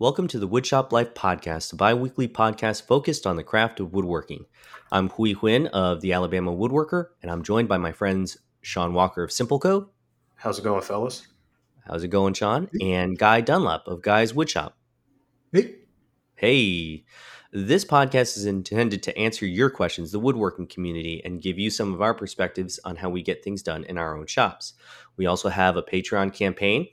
Welcome to the Woodshop Life Podcast, a bi weekly podcast focused on the craft of woodworking. I'm Huy Huynh of the Alabama Woodworker, and I'm joined by my friends Sean Walker of Simple Co. How's it going, fellas? How's it going, Sean? And Guy Dunlap of Guy's Woodshop. Hey. Hey. This podcast is intended to answer your questions, the woodworking community, and give you some of our perspectives on how we get things done in our own shops. We also have a Patreon campaign,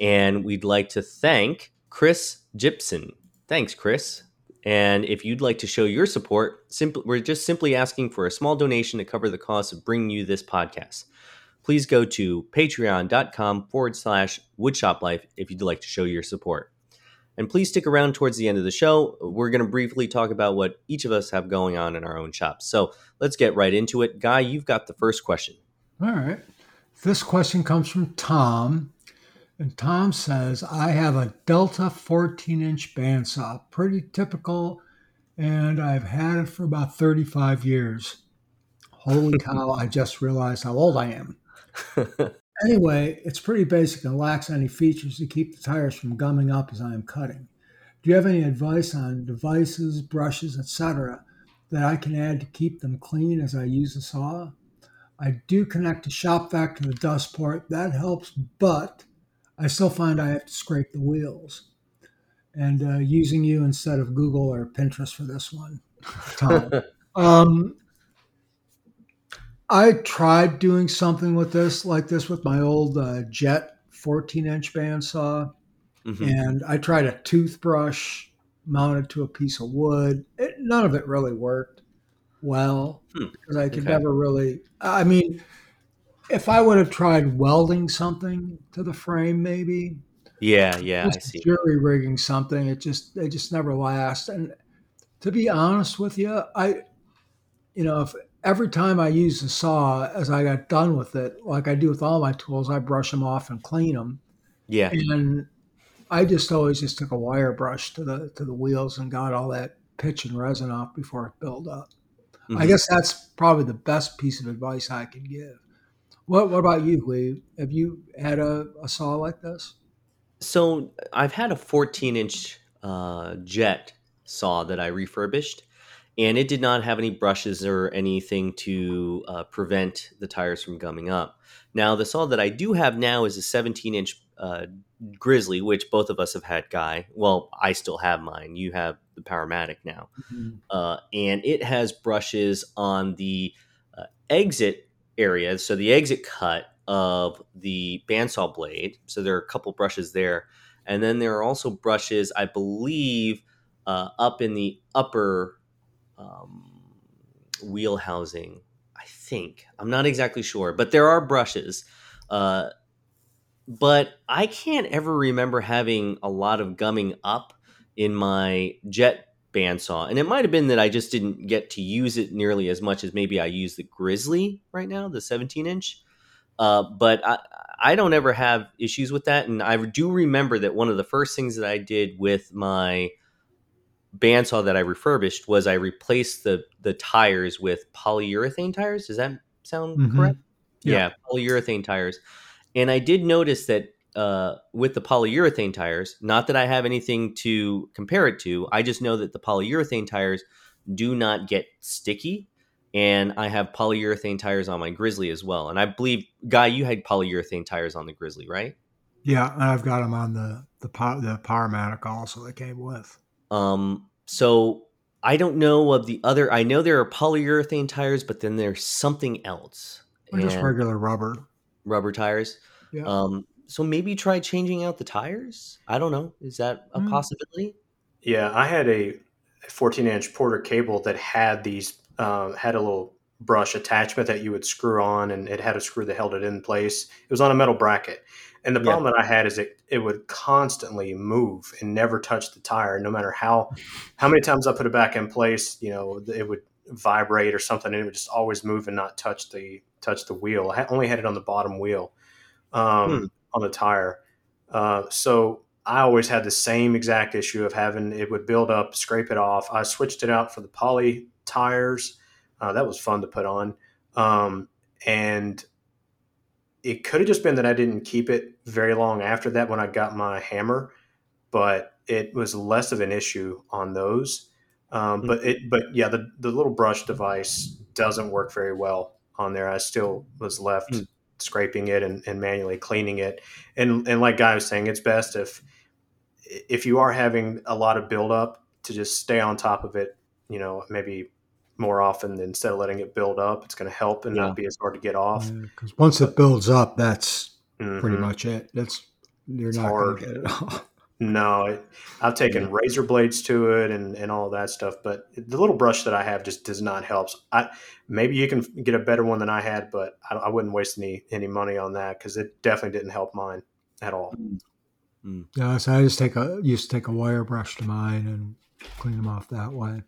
and we'd like to thank Chris Gibson. Thanks, Chris. And if you'd like to show your support, simply, we're just simply asking for a small donation to cover the cost of bringing you this podcast. Please go to patreon.com forward slash woodshoplife if you'd like to show your support. And please stick around towards the end of the show. We're going to briefly talk about what each of us have going on in our own shops. So let's get right into it. Guy, you've got the first question. All right. This question comes from Tom. And Tom says, I have a Delta 14 inch bandsaw, pretty typical, and I've had it for about 35 years. Holy cow, I just realized how old I am. Anyway, it's pretty basic and lacks any features to keep the tires from gumming up as I am cutting. Do you have any advice on devices, brushes, etc., that I can add to keep them clean as I use the saw? I do connect a shop vac to the dust port. That helps, but I still find I have to scrape the wheels. And uh, using you instead of Google or Pinterest for this one, Tom. um, I tried doing something with this, like this, with my old uh, Jet 14 inch bandsaw. Mm-hmm. And I tried a toothbrush mounted to a piece of wood. It, none of it really worked well hmm. because I could okay. never really. I mean, if I would have tried welding something to the frame, maybe. Yeah, yeah, I see. Jury rigging something, it just they just never last. And to be honest with you, I, you know, if every time I use the saw, as I got done with it, like I do with all my tools, I brush them off and clean them. Yeah. And I just always just took a wire brush to the to the wheels and got all that pitch and resin off before it built up. Mm-hmm. I guess that's probably the best piece of advice I can give. What What about you, Lee? Have you had a, a saw like this? So I've had a 14 inch uh, jet saw that I refurbished, and it did not have any brushes or anything to uh, prevent the tires from gumming up. Now, the saw that I do have now is a 17 inch uh, Grizzly, which both of us have had, Guy. Well, I still have mine. You have the Powermatic now. Mm-hmm. Uh, and it has brushes on the uh, exit area. So, the exit cut of the bandsaw blade. So, there are a couple brushes there. And then there are also brushes, I believe, uh, up in the upper um, wheel housing. I think I'm not exactly sure, but there are brushes. Uh, but I can't ever remember having a lot of gumming up in my jet bandsaw, and it might have been that I just didn't get to use it nearly as much as maybe I use the Grizzly right now, the 17 inch. Uh, but I, I don't ever have issues with that, and I do remember that one of the first things that I did with my bandsaw that I refurbished was I replaced the the tires with polyurethane tires. Does that sound mm-hmm. correct? Yeah. yeah. polyurethane tires. And I did notice that uh, with the polyurethane tires, not that I have anything to compare it to, I just know that the polyurethane tires do not get sticky. And I have polyurethane tires on my Grizzly as well. And I believe, Guy, you had polyurethane tires on the Grizzly, right? Yeah, and I've got them on the the the Powermatic also that came with. Um, so I don't know of the other. I know there are polyurethane tires, but then there's something else. Or just regular rubber. Rubber tires. Yeah. Um, so maybe try changing out the tires. I don't know. Is that a mm. possibility? Yeah, I had a 14 inch Porter-Cable that had these uh, had a little brush attachment that you would screw on, and it had a screw that held it in place. It was on a metal bracket, and the problem yeah. that I had is it it would constantly move and never touch the tire, no matter how how many times I put it back in place. You know, it would vibrate or something, and it would just always move and not touch the touch the wheel. I only had it on the bottom wheel um, hmm. On the tire, uh, so I always had the same exact issue of having it would build up, scrape it off. I switched it out for the poly tires. Uh, that was fun to put on, um, and it could have just been that I didn't keep it very long after that when I got my hammer, but it was less of an issue on those. Um, Hmm. but it, but yeah, the, the little brush device doesn't work very well on there. I still was left Hmm. Scraping it and, and manually cleaning it. And and like Guy was saying, it's best if if you are having a lot of buildup to just stay on top of it. You know, maybe more often instead of letting it build up. It's going to help and Yeah. not be as hard to get off. Because once it builds up, that's pretty Mhm. much it. That's you're It's not going to get it off. No, it, I've taken razor blades to it and, and all that stuff, but the little brush that I have just does not help. So I maybe you can get a better one than I had, but I, I wouldn't waste any any money on that because it definitely didn't help mine at all. Mm. Mm. Yeah, so I just take a used to take a wire brush to mine and clean them off that way.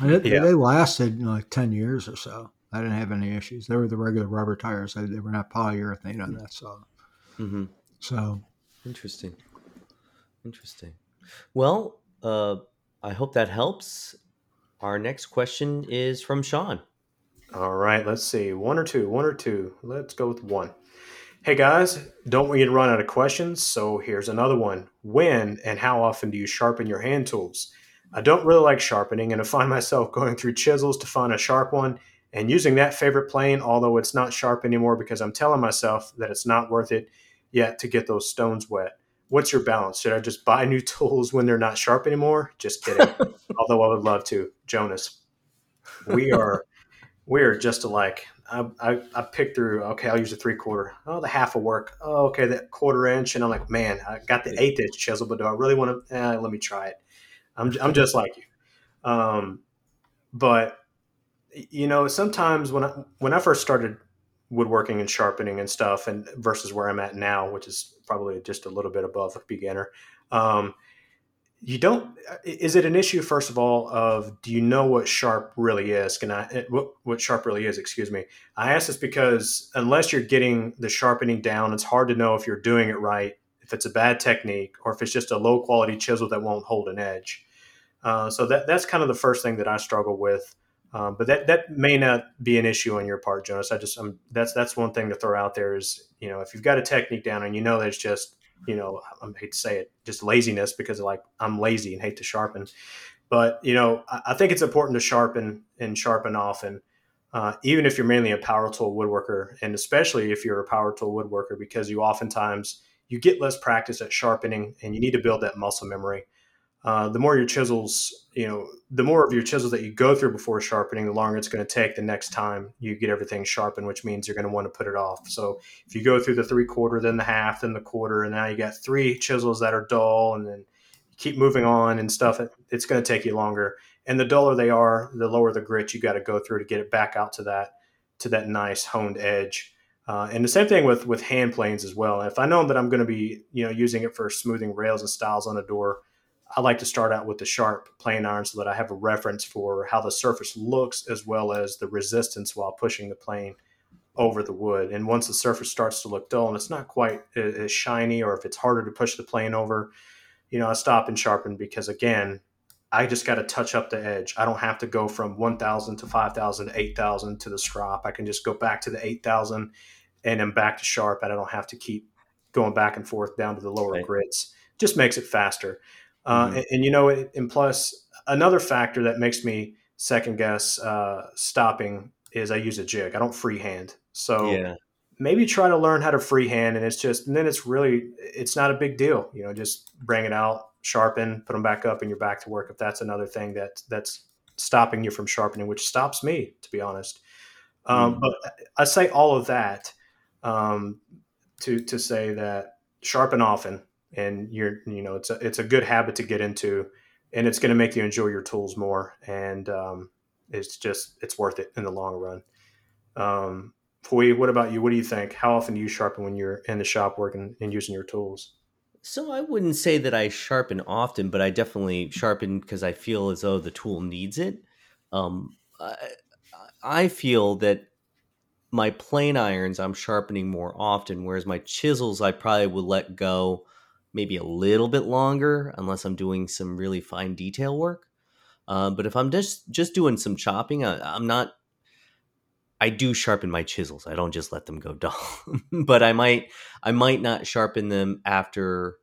And it, Yeah. they lasted you know, like ten years or so. I didn't have any issues. They were the regular rubber tires. They, they were not polyurethane on mm. that. So, hmm so Interesting. Interesting. Well, uh, I hope that helps. Our next question is from Sean. All right, let's see. One or two, one or two. Let's go with one. Hey guys, don't want you to run out of questions, so here's another one. When and how often do you sharpen your hand tools? I don't really like sharpening, and I find myself going through chisels to find a sharp one and using that favorite plane, although it's not sharp anymore because I'm telling myself that it's not worth it yet to get those stones wet. What's your balance? Should I just buy new tools when they're not sharp anymore? Just kidding. although I would love to. Jonas, we are we are just alike. I, I, I picked through, okay, I'll use a three quarter. Oh, the half will work. Oh, okay, that quarter inch. And I'm like, man, I got the eighth inch chisel, but do I really want to? Eh, let me try it. I'm, I'm just like you. Um, but, you know, sometimes when I, when I first started woodworking and sharpening and stuff, and versus where I'm at now, which is probably just a little bit above a beginner, um, you don't is it an issue first of all of do you know what sharp really is? Can i what, what sharp really is excuse me? I ask this because unless you're getting the sharpening down it's hard to know if you're doing it right if it's a bad technique or if it's just a low quality chisel that won't hold an edge. Uh, so that that's kind of the first thing that i struggle with um, but that that may not be an issue on your part jonas i just I'm, that's that's one thing to throw out there is you know if you've got a technique down and you know that it's just you know, I hate to say it, just laziness because like I'm lazy and hate to sharpen. But you know, I, I think it's important to sharpen and sharpen often, uh, even if you're mainly a power tool woodworker, and especially if you're a power tool woodworker, because you oftentimes you get less practice at sharpening, and you need to build that muscle memory. Uh, the more your chisels, you know, the more of your chisels that you go through before sharpening, the longer it's going to take the next time you get everything sharpened, which means you're going to want to put it off. So if you go through the three quarter, then the half, then the quarter, and now you got three chisels that are dull, and then keep moving on and stuff, it, it's going to take you longer. And the duller they are, the lower the grit you got to go through to get it back out to that to that nice honed edge. Uh, and the same thing with with hand planes as well. If I know that I'm going to be you know using it for smoothing rails and stiles on a door, I like to start out with the sharp plane iron so that I have a reference for how the surface looks as well as the resistance while pushing the plane over the wood. And once the surface starts to look dull and it's not quite as shiny, or if it's harder to push the plane over, you know, I stop and sharpen because again, I just got to touch up the edge. I don't have to go from 1,000 to 5,000 to 8,000 to the strop. I can just go back to the 8,000 and then back to sharp, and I don't have to keep going back and forth down to the lower Right. grits. Just makes it faster. Uh, Mhm. and, and you know, it, and plus another factor that makes me second guess uh, stopping is I use a jig. I don't freehand. So Yeah. maybe try to learn how to freehand, and it's just, and then it's really, it's not a big deal. You know, just bring it out, sharpen, put them back up, and you're back to work. If that's another thing that that's stopping you from sharpening, which stops me, to be honest. Um, Mm. But I say all of that um, to to say that sharpen often, and you're, you know, it's a it's a good habit to get into, and it's going to make you enjoy your tools more, and um, it's just it's worth it in the long run. Um, Huy, what about you? What do you think? How often do you sharpen when you're in the shop working and using your tools? So I wouldn't say that I sharpen often, but I definitely sharpen because I feel as though the tool needs it. Um, I, I feel that my plane irons I'm sharpening more often, whereas my chisels I probably would let go maybe a little bit longer unless I'm doing some really fine detail work. Um, but if I'm just just doing some chopping, I, I'm not. I do sharpen my chisels. I don't just let them go dull. but I might I might not sharpen them after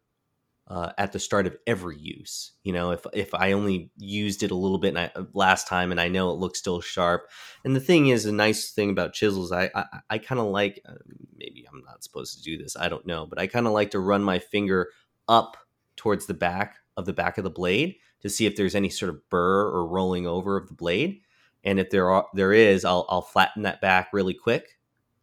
uh, at the start of every use. You know, if if I only used it a little bit I, last time and I know it looks still sharp. And the thing is, a nice thing about chisels, I I, I kind of like. Uh, maybe I'm not supposed to do this. I don't know, but I kind of like to run my finger up towards the back of the back of the blade to see if there's any sort of burr or rolling over of the blade. And if there are there is, I'll I'll flatten that back really quick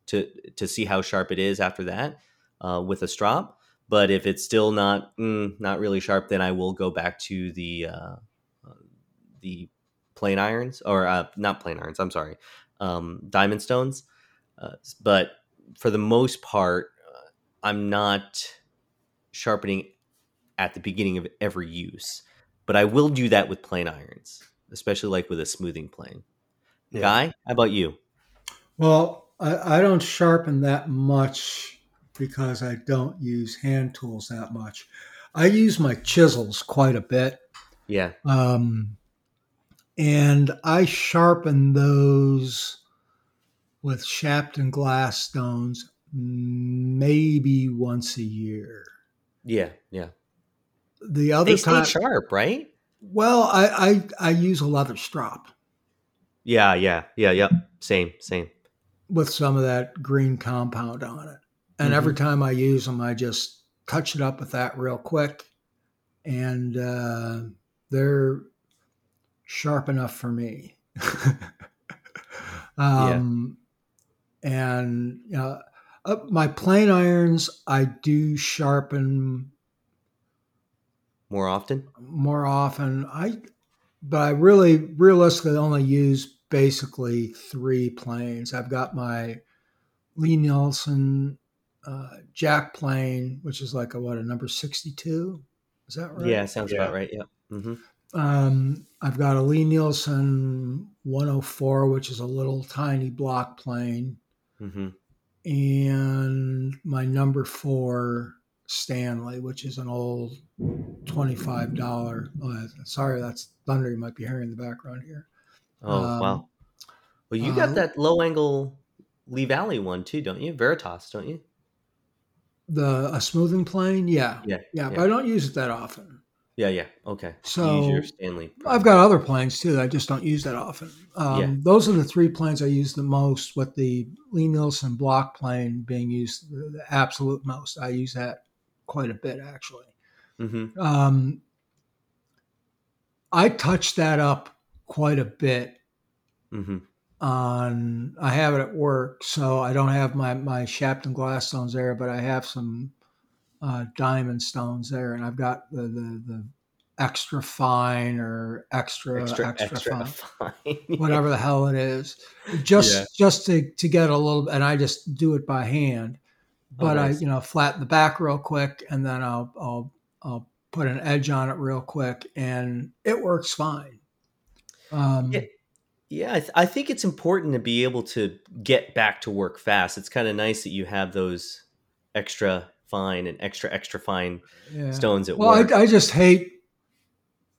to to see how sharp it is after that uh, with a strop but if it's still not mm, not really sharp, then I will go back to the uh, the plane irons or uh, not plane irons. I'm sorry, um, diamond stones. Uh, but for the most part, uh, I'm not sharpening at the beginning of every use. But I will do that with plane irons, especially like with a smoothing plane. Yeah. Guy, how about you? Well, I, I don't sharpen that much because I don't use hand tools that much. I use my chisels quite a bit. Yeah. Um, and I sharpen those with Shapton glass stones maybe once a year. Yeah, yeah. The other they time, sharp, right? Well, I, I I use a leather strop. Yeah, yeah, yeah, yeah. Same, same. With some of that green compound on it. And mm-hmm. every time I use them, I just touch it up with that real quick. And uh, they're sharp enough for me. um, yeah. And you know, uh, my plane irons, I do sharpen more often. More often, I, but I really realistically only use basically three planes. I've got my Lie-Nielsen uh, jack plane, which is like a what a number sixty two. Is that right? Yeah, sounds yeah. about right. Yeah. Mm-hmm. Um, I've got a Lie-Nielsen 104, which is a little tiny block plane, mm-hmm. and my number four Stanley, which is an old twenty-five dollar. Oh, sorry, that's thunder. You might be hearing in the background here. Oh um, wow! Well, you got uh, that low angle Lee Valley one too, don't you? Veritas, don't you? The a smoothing plane, yeah. yeah, yeah, yeah. But I don't use it that often. Yeah, yeah, okay. So Stanley. I've got other planes too. That I just don't use that often. Um, yeah. Those are the three planes I use the most. With the Lie-Nielsen block plane being used the absolute most, I use that quite a bit actually. Mm-hmm. Um, I touch that up quite a bit mm-hmm on I have it at work, so I don't have my my Shapton glass stones there, but I have some uh, diamond stones there, and I've got the the, the extra fine or extra extra, extra, extra fine, fine. whatever the hell it is, just yeah. just to to get a little. And I just do it by hand, but oh, nice. I you know flatten the back real quick, and then I'll I'll I'll put an edge on it real quick, and it works fine. Um, yeah yeah, I, th- I, think it's important to be able to get back to work fast. It's kind of nice that you have those extra fine and extra extra fine yeah. stones at well, work. Well, I, I, just hate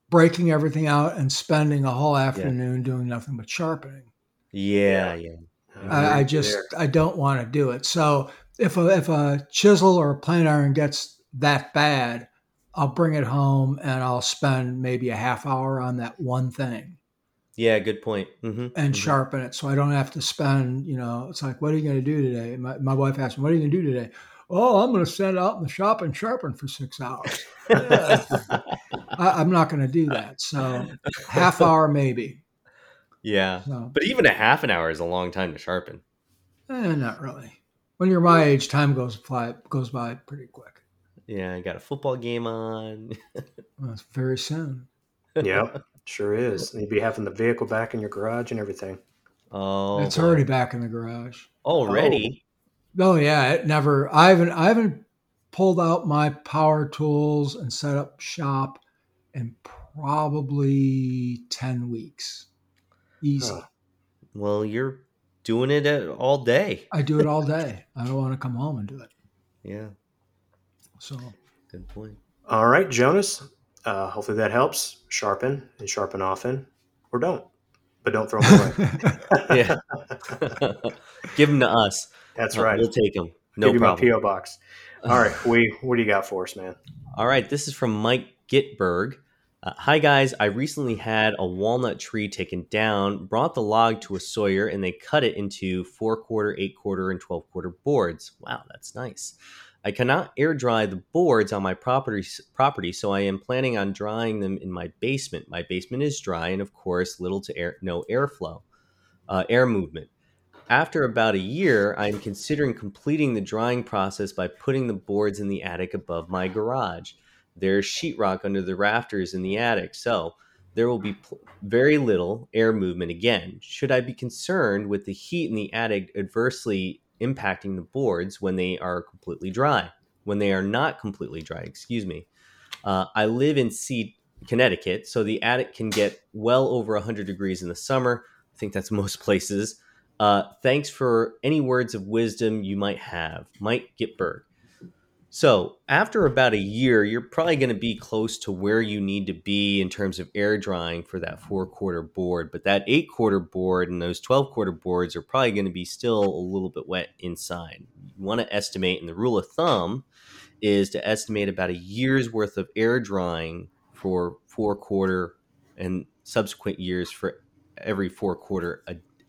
breaking everything out and spending a whole afternoon yeah. doing nothing but sharpening. Yeah, yeah. I, I, just I don't want to do it. So if a if a chisel or a plane iron gets that bad, I'll bring it home and I'll spend maybe a half hour on that one thing yeah, good point. Mm-hmm. And mm-hmm. sharpen it, so I don't have to spend. You know, it's like, what are you going to do today? My, my wife asked me, "What are you going to do today?" Oh, I'm going to stand out in the shop and sharpen for six hours. I, am not going to do that. So half hour maybe. Yeah, so, but even a half an hour is a long time to sharpen. Eh, not really. When you're my age, time goes fly goes by pretty quick. Yeah, I got a football game on. well, very soon. Yep. Sure is. And you'd be having the vehicle back in your garage and everything. Oh, it's boy. already back in the garage. Already? Oh. oh yeah, it never. I haven't. I haven't pulled out my power tools and set up shop in probably ten weeks. Easy. Huh. Well, you're doing it all day. I do it all day. I don't want to come home and do it. Yeah. So. Good point. All right, Jonas. Uh, hopefully that helps. Sharpen and sharpen often, or don't, but don't throw them away. yeah, give them to us. That's uh, right. We'll take them. No Give problem. PO box. All right, we what do you got for us, man? All right, this is from Mike Gitberg. Uh, Hi guys, I recently had a walnut tree taken down, brought the log to a sawyer, and they cut it into four quarter, eight quarter, and 12 quarter boards. Wow, that's nice. I cannot air dry the boards on my property, property, so I am planning on drying them in my basement. My basement is dry, and of course, little to air, no airflow, uh, air movement. After about a year, I am considering completing the drying process by putting the boards in the attic above my garage. There's sheetrock under the rafters in the attic, so there will be pl- very little air movement again. Should I be concerned with the heat in the attic adversely impacting the boards when they are completely dry? When they are not completely dry, excuse me. Uh, I live in C- Connecticut, so the attic can get well over 100 degrees in the summer. I think that's most places. Uh, thanks for any words of wisdom you might have. Mike Gitberg. So, after about a year, you're probably going to be close to where you need to be in terms of air drying for that four quarter board. But that eight quarter board and those 12 quarter boards are probably going to be still a little bit wet inside. You want to estimate, and the rule of thumb is to estimate about a year's worth of air drying for four quarter and subsequent years for every four quarter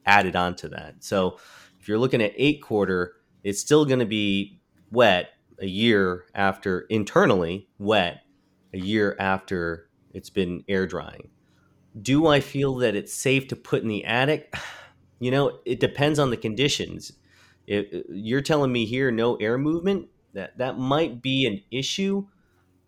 added onto that. So, if you're looking at eight quarter, it's still going to be wet a year after internally wet a year after it's been air drying. Do I feel that it's safe to put in the attic? You know, it depends on the conditions. If you're telling me here no air movement, that that might be an issue.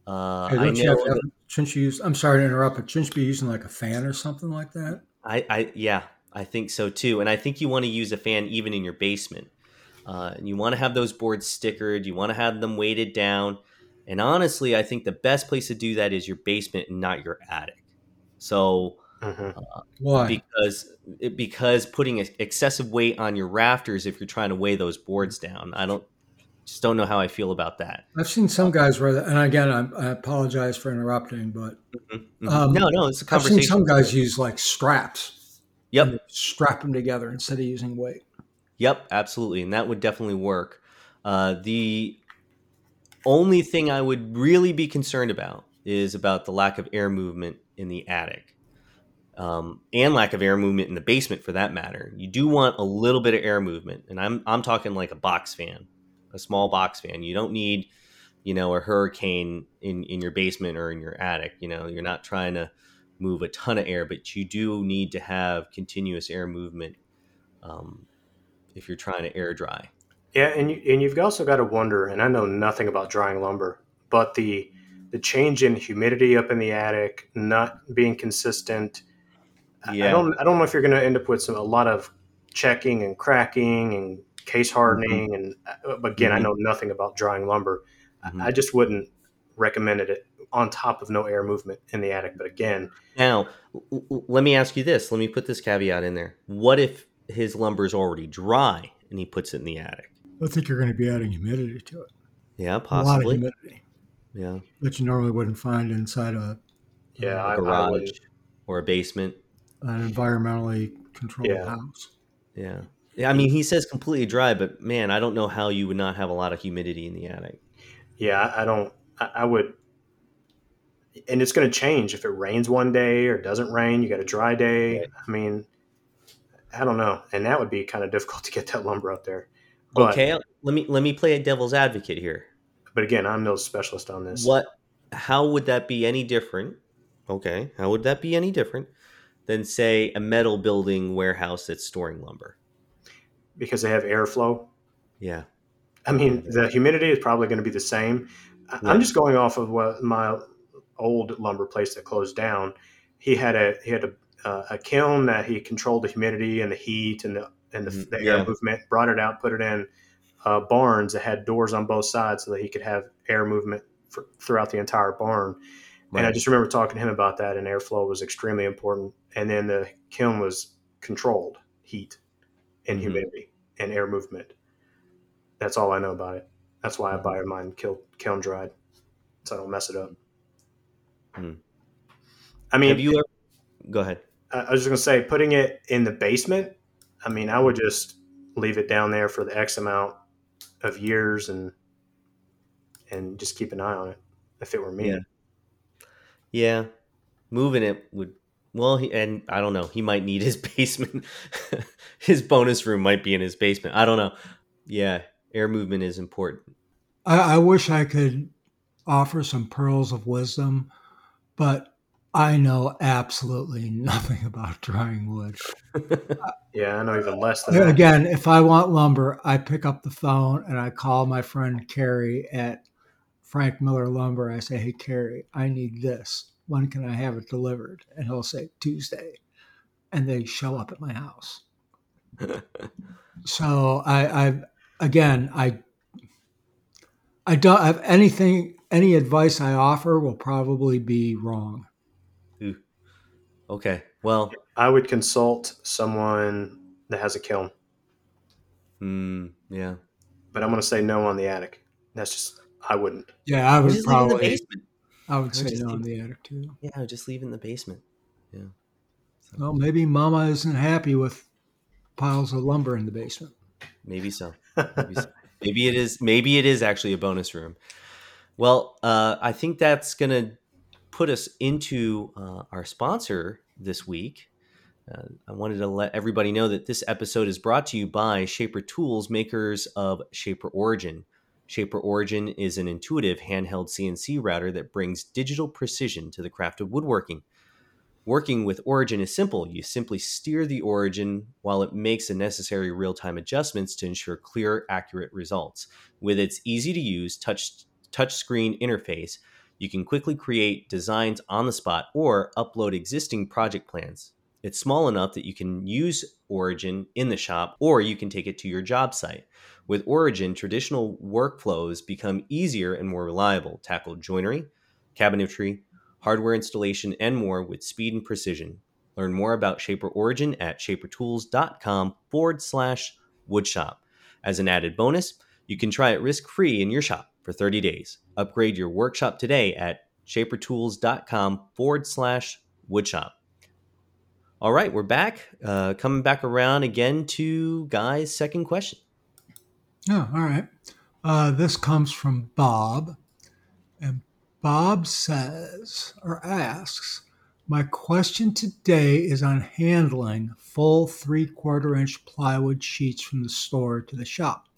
Uh, Hey, I don't you know. have have, shouldn't you use, I'm sorry to interrupt, but shouldn't you be using like a fan or something like that? I, I yeah, I think so too. And I think you want to use a fan even in your basement. Uh, and you want to have those boards stickered. You want to have them weighted down. And honestly, I think the best place to do that is your basement and not your attic. So Mhm. Why? because it- because putting ex- excessive weight on your rafters if you're trying to weigh those boards down, I don't just don't know how I feel about that. I've seen some guys wear that, and again, I, I apologize for interrupting, but Mhm, mhm. Um, no, no, it's a conversation. I've seen some guys use like straps. Yep. strap them together instead of using weight. Yep, absolutely, and that would definitely work. Uh, the only thing I would really be concerned about is about the lack of air movement in the attic, um, and lack of air movement in the basement, for that matter. You do want a little bit of air movement, and I'm I'm talking like a box fan, a small box fan. You don't need, you know, a hurricane in in your basement or in your attic. You know, you're not trying to move a ton of air, but you do need to have continuous air movement. Um, if you're trying to air dry. Yeah, and you, and you've also got to wonder, and I know nothing about drying lumber, but the the change in humidity up in the attic, not being consistent. I- I don't I don't know if you're going to end up with some a lot of checking and cracking and case hardening. And uh, again, I Mhm. know nothing about drying lumber. I- Mhm. I just wouldn't recommend it on top of no air movement in the attic. But again, Now, let me ask you this. Let me put this caveat in there. What if his lumber is already dry and he puts it in the attic? I think you're going to be adding humidity to it. Yeah, A lot of possibly. humidity Yeah, that you normally wouldn't find inside a yeah, a I, I garage or a basement. an environmentally controlled Yeah. house. Yeah. Yeah, I mean, he says completely dry, but man, I don't know how you would not have a lot of humidity in the attic. Yeah, I I don't. I, I would, and it's going to change if it rains one day or doesn't rain. You got a dry day. Right. I mean, I don't know, and that would be kind of difficult to get that lumber out there. But, Okay, let me let me play a devil's advocate here. but again, I'm no specialist on this. What? How would that be any different? Okay, how would that be any different than say a metal building warehouse that's storing lumber? Because they have airflow. Yeah. I mean, the humidity is probably going to be the same. I- I'm just going off of what my old lumber place that closed down. He had a he had a, uh, a kiln that he controlled the humidity and the heat and the and the, Mhm. the air movement. Brought it out, put it in uh, barns that had doors on both sides so that he could have air movement for, throughout the entire barn. And I just remember talking to him about that, and airflow was extremely important. And then the kiln was controlled heat and Mhm. humidity and air movement. That's all I know about it. That's why I buy mine kiln, kiln dried, so I don't mess it up. Hmm. I mean, Have you ever? Go ahead. I I was just gonna say, putting it in the basement. I mean, I would just leave it down there for the X amount of years and and just keep an eye on it. if it were me. Yeah. Yeah, moving it would. Well, he, and I don't know. He might need his basement. his bonus room might be in his basement. I don't know. Yeah, air movement is important. I, I wish I could offer some pearls of wisdom, but I know absolutely nothing about drying wood. Yeah, I know even less than that. Again, if I want lumber, I pick up the phone and I call my friend Carrie at Frank Miller Lumber. I say, Hey, Carrie, I need this. When can I have it delivered? And he'll say, Tuesday. And they show up at my house. so I, I, again, I, I don't have anything, any advice I offer will probably be wrong. Ooh. Okay. Well, I would consult someone that has a kiln, mm, yeah. but I'm going to say no on the attic. That's just I wouldn't. Yeah, I would Just leave in the probably, basement. I would would say just no leave- in the attic too. Yeah, I would just leave it in the basement. Yeah. So, Well, maybe Mama isn't happy with piles of lumber in the basement. maybe so. Maybe, so. maybe it is. Maybe it is actually a bonus room. Well, uh, I think that's gonna put us into uh, our sponsor this week. Uh, I wanted to let everybody know that this episode is brought to you by Shaper Tools, makers of Shaper Origin. Shaper Origin is an intuitive handheld CNC router that brings digital precision to the craft of woodworking. Working with Origin is simple. You simply steer the Origin while it makes the necessary real time adjustments to ensure clear, accurate results. With its easy to use touch touchscreen interface, you can quickly create designs on the spot or upload existing project plans. It's small enough that you can use Origin in the shop or you can take it to your job site. With Origin, traditional workflows become easier and more reliable. Tackle joinery, cabinetry, hardware installation, and more with speed and precision. Learn more about Shaper Origin at shapertools.com forward slash woodshop. As an added bonus, you can try it risk free in your shop for 30 days. Upgrade your workshop today at shapertools.com forward slash woodshop. All right, we're back. Uh, coming back around again to Guy's second question. Oh, all right. Uh, this comes from Bob. And Bob says or asks, My question today is on handling full three quarter inch plywood sheets from the store to the shop.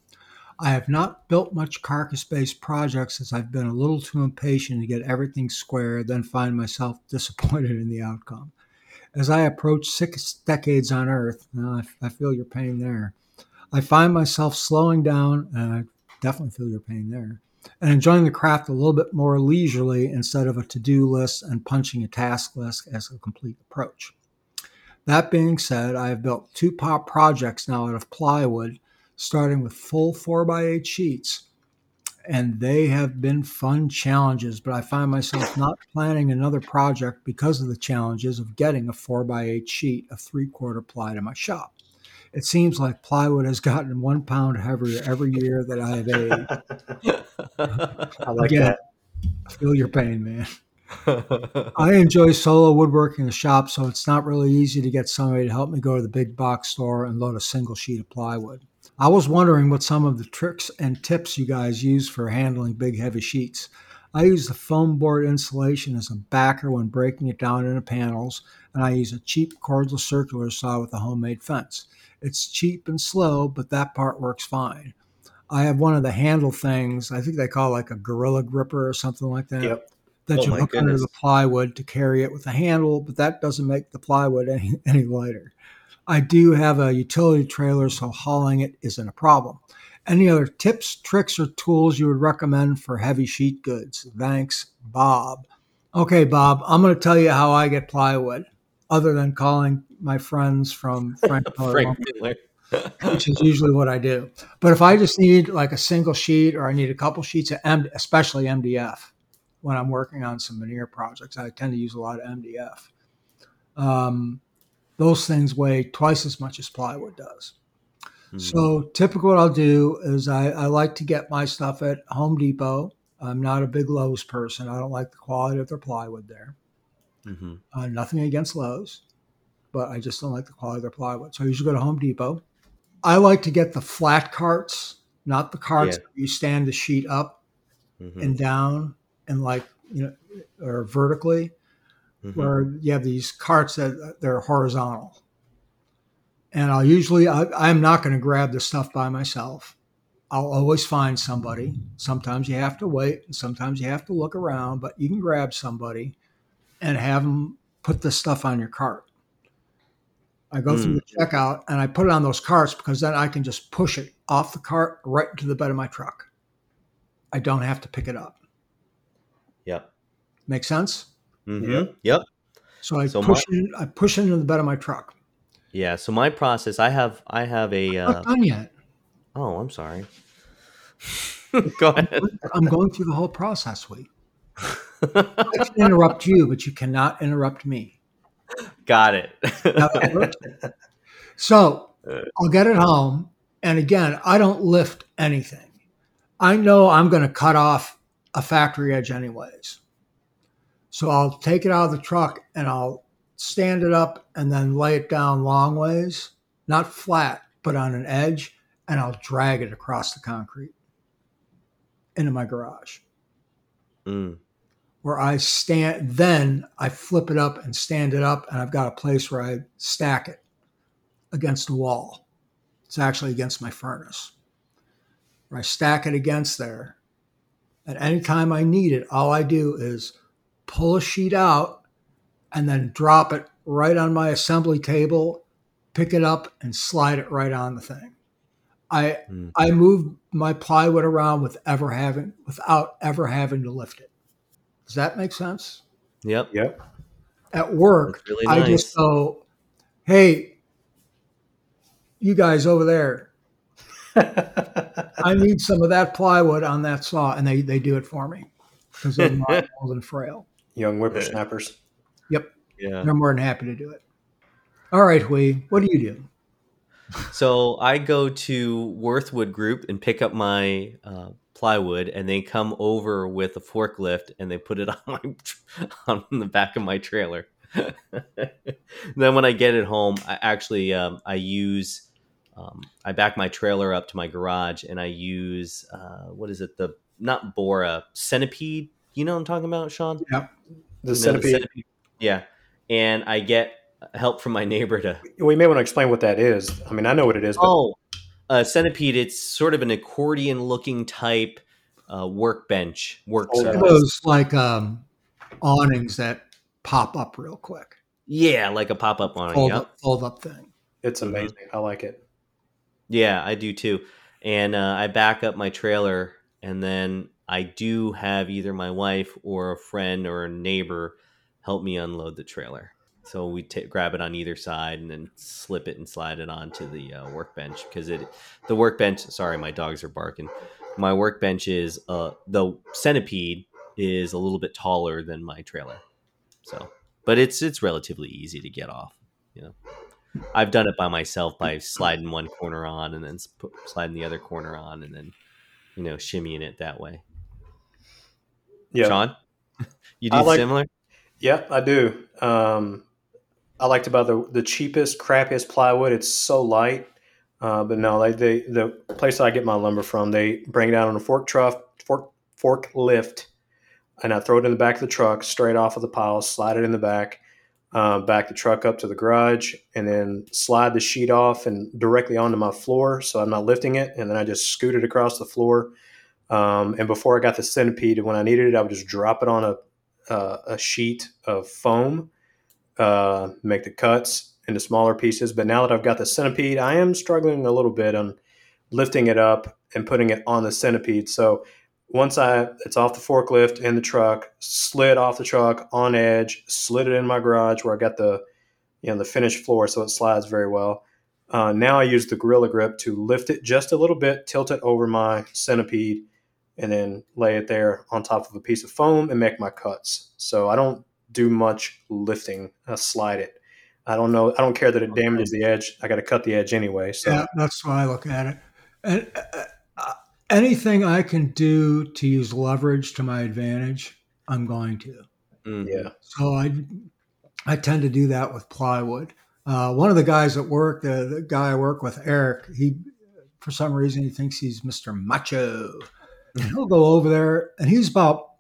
I have not built much carcass based projects as I've been a little too impatient to get everything square, then find myself disappointed in the outcome. As I approach six decades on Earth, I, I feel your pain there. I find myself slowing down, and I definitely feel your pain there, and enjoying the craft a little bit more leisurely instead of a to do list and punching a task list as a complete approach. That being said, I have built two pop projects now out of plywood, starting with full 4x8 sheets. And they have been fun challenges, but I find myself not planning another project because of the challenges of getting a 4x8 sheet of three quarter ply to my shop. It seems like plywood has gotten one pound heavier every year that I have aged. I like Again, that. Feel your pain, man. I enjoy solo woodworking in the shop, so it's not really easy to get somebody to help me go to the big box store and load a single sheet of plywood. I was wondering what some of the tricks and tips you guys use for handling big, heavy sheets. I use the foam board insulation as a backer when breaking it down into panels, and I use a cheap cordless circular saw with a homemade fence. It's cheap and slow, but that part works fine. I have one of the handle things, I think they call it like a gorilla gripper or something like that Yep. that Oh you hook under the plywood to carry it with a handle, but that doesn't make the plywood any, any lighter. I do have a utility trailer, so hauling it isn't a problem. Any other tips, tricks, or tools you would recommend for heavy sheet goods? Thanks, Bob. Okay, Bob, I'm going to tell you how I get plywood, other than calling my friends from Frank Frank Miller. which is usually what I do. But if I just need like a single sheet or I need a couple sheets of M, especially MDF, when I'm working on some veneer projects, I tend to use a lot of MDF. Um, those things weigh twice as much as plywood does. Hmm. So typically, what I'll do is I, I like to get my stuff at Home Depot. I'm not a big Lowe's person. I don't like the quality of their plywood there. Mhm. Uh, nothing against Lowe's, but I just don't like the quality of their plywood. So I usually go to Home Depot. I like to get the flat carts, not the carts Yeah. where you stand the sheet up Mhm. and down and like you know, or vertically, Mhm. where you have these carts that they're horizontal. And I'll usually, I, I'm not going to grab the stuff by myself. I'll always find somebody. Sometimes you have to wait, and sometimes you have to look around, but you can grab somebody and have them put the stuff on your cart. I go through the checkout and I put it on those carts because then I can just push it off the cart right into the bed of my truck. I don't have to pick it up. Yep. Make sense? Hmm Yep. So I So push it. I push it into the bed of my truck. Yeah. So my process, I have, I have a. Not Uh, done yet. oh, I'm sorry. Go ahead. I'm going through the whole process. We. I can interrupt you, but you cannot interrupt me. Got it. How that works. So I'll get it home. And again, I don't lift anything. I know I'm going to cut off a factory edge anyways. So I'll take it out of the truck and I'll stand it up and then lay it down long ways, not flat, but on an edge, and I'll drag it across the concrete into my garage Mm. where I stand, then I flip it up and stand it up, and I've got a place where I stack it against the wall. It's actually against my furnace. Where I stack it against there. And anytime I need it, all I do is pull a sheet out and then drop it right on my assembly table, pick it up, and slide it right on the thing. I Mm. I move my plywood around with ever having without ever having to lift it. Does that make sense? Yep. Yep. At work, That's really I just go, "Hey, you guys over there, I need some of that plywood on that saw," and they they do it for me because they're not old and frail. Young whippersnappers. Yep. Yeah. They're more than happy to do it. All right, Huy, what do you do? So I go to Wurth Wood Group and pick up my uh, plywood, and they come over with a forklift and they put it on my on the back of my trailer. then when I get it home, I actually um, I use um, I back my trailer up to my garage and I use uh, what is it the not Bora centipede. You know what I'm talking about, Sean? Yeah. The You know, centipede. Yeah, and I get help from my neighbor to We may want to explain what that is. I mean, I know what it is, but Oh, a centipede. It's sort of an accordion-looking type uh, workbench, work Oh, surface. Those like um, awnings that pop up real quick, Yeah, like a pop-up on it. fold Yep. up, fold up thing. it's amazing. I like it. Yeah, I do too. And uh, I back up my trailer, and then I do have either my wife or a friend or a neighbor help me unload the trailer. So we ta grab it on either side and then slip it and slide it onto the uh, workbench because it, the workbench. Sorry, my dogs are barking. My workbench is uh the centipede is a little bit taller than my trailer, so but it's it's relatively easy to get off. You know. I've done it by myself by sliding one corner on and then sliding the other corner on and then, you know, shimmying it that way. Yeah. Sean, you do like- similar? Yep, I do. Um, I liked about the the cheapest, crappiest plywood. It's so light. Uh, but no, they, they the place I get my lumber from, they bring it out on a fork truck, fork fork lift, and I throw it in the back of the truck, straight off of the pile, slide it in the back, uh, back the truck up to the garage, and then slide the sheet off and directly onto my floor, so I'm not lifting it, and then I just scoot it across the floor. Um, and before I got the centipede, when I needed it, I would just drop it on a uh, a sheet of foam, uh, make the cuts into smaller pieces. But now that I've got the centipede, I am struggling a little bit on lifting it up and putting it on the centipede. So once I it's off the forklift in the truck, slid off the truck on edge, slid it in my garage where I got the you know the finished floor, so it slides very well. Uh, now I use the Gorilla Grip to lift it just a little bit, tilt it over my centipede, and then lay it there on top of a piece of foam and make my cuts. So I don't do much lifting. I slide it. I don't know. I don't care that it damages the edge. I got to cut the edge anyway. So Yeah, that's why I look at it. And uh, uh, anything I can do to use leverage to my advantage, I'm going to. Mhm. yeah, So I, I tend to do that with plywood. Uh, one of the guys at work, the, the guy I work with, Eric, he, for some reason, he thinks he's Mr. Macho. And he'll go over there, and he's about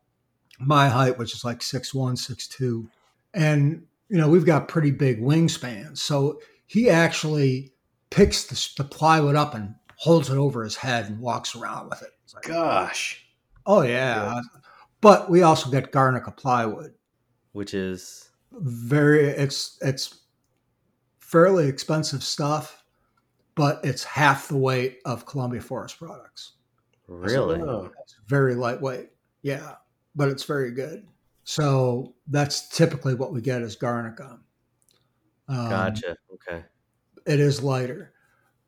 my height, which is like six one, six two, and you know we've got pretty big wingspans. So he actually picks the, the plywood up and holds it over his head and walks around with it. It's like, Gosh. oh yeah. But we also get Garnica plywood. Which is Very it's it's fairly expensive stuff, but it's half the weight of Columbia Forest products. Really Oh, It's very lightweight. Yeah, but it's very good. So that's typically what we get as Garnica. Um, gotcha. Okay. It is lighter.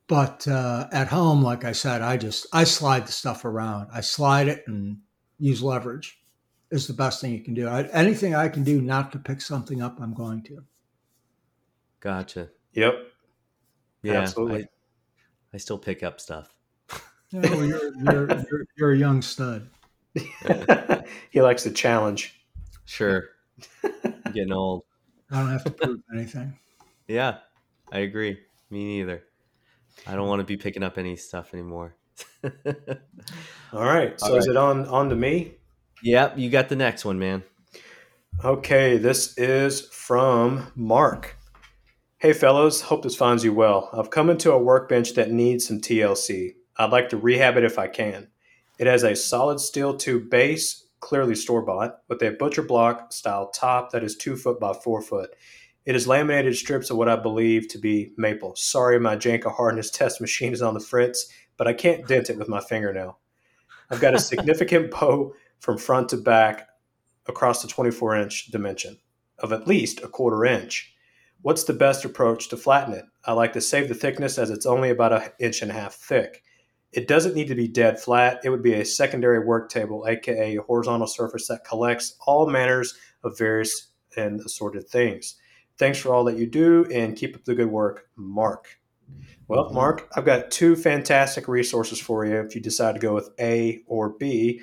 But uh, at home, like I said, I just I slide the stuff around. I slide it and use leverage is the best thing you can do. I, anything I can do not to pick something up, I'm going to. Gotcha. Yep. Yeah. Absolutely. I, I still pick up stuff. Yeah, well, you're, you're, you're, you're a young stud. he likes the challenge. Sure. Getting old. I don't have to prove anything. Yeah, I agree. Me neither. I don't want to be picking up any stuff anymore. All right. So All is it on on to me? yep, you got the next one, man. Okay, this is from Mark. Hey fellows, hope this finds you well. I've come into a workbench that needs some TLC. I'd like to rehab it if I can. It has a solid steel tube base, clearly store bought, with a butcher block style top that is two foot by four foot. It is laminated strips of what I believe to be maple. Sorry, my Janka hardness test machine is on the fritz, but I can't dent it with my fingernail. I've got a significant bow from front to back across the 24 inch dimension of at least a quarter inch. What's the best approach to flatten it? I like to save the thickness as it's only about an inch and a half thick. It doesn't need to be dead flat. It would be a secondary work table, aka a horizontal surface that collects all manners of various and assorted things. Thanks for all that you do and keep up the good work, Mark. Well, Mark, I've got two fantastic resources for you if you decide to go with A or B.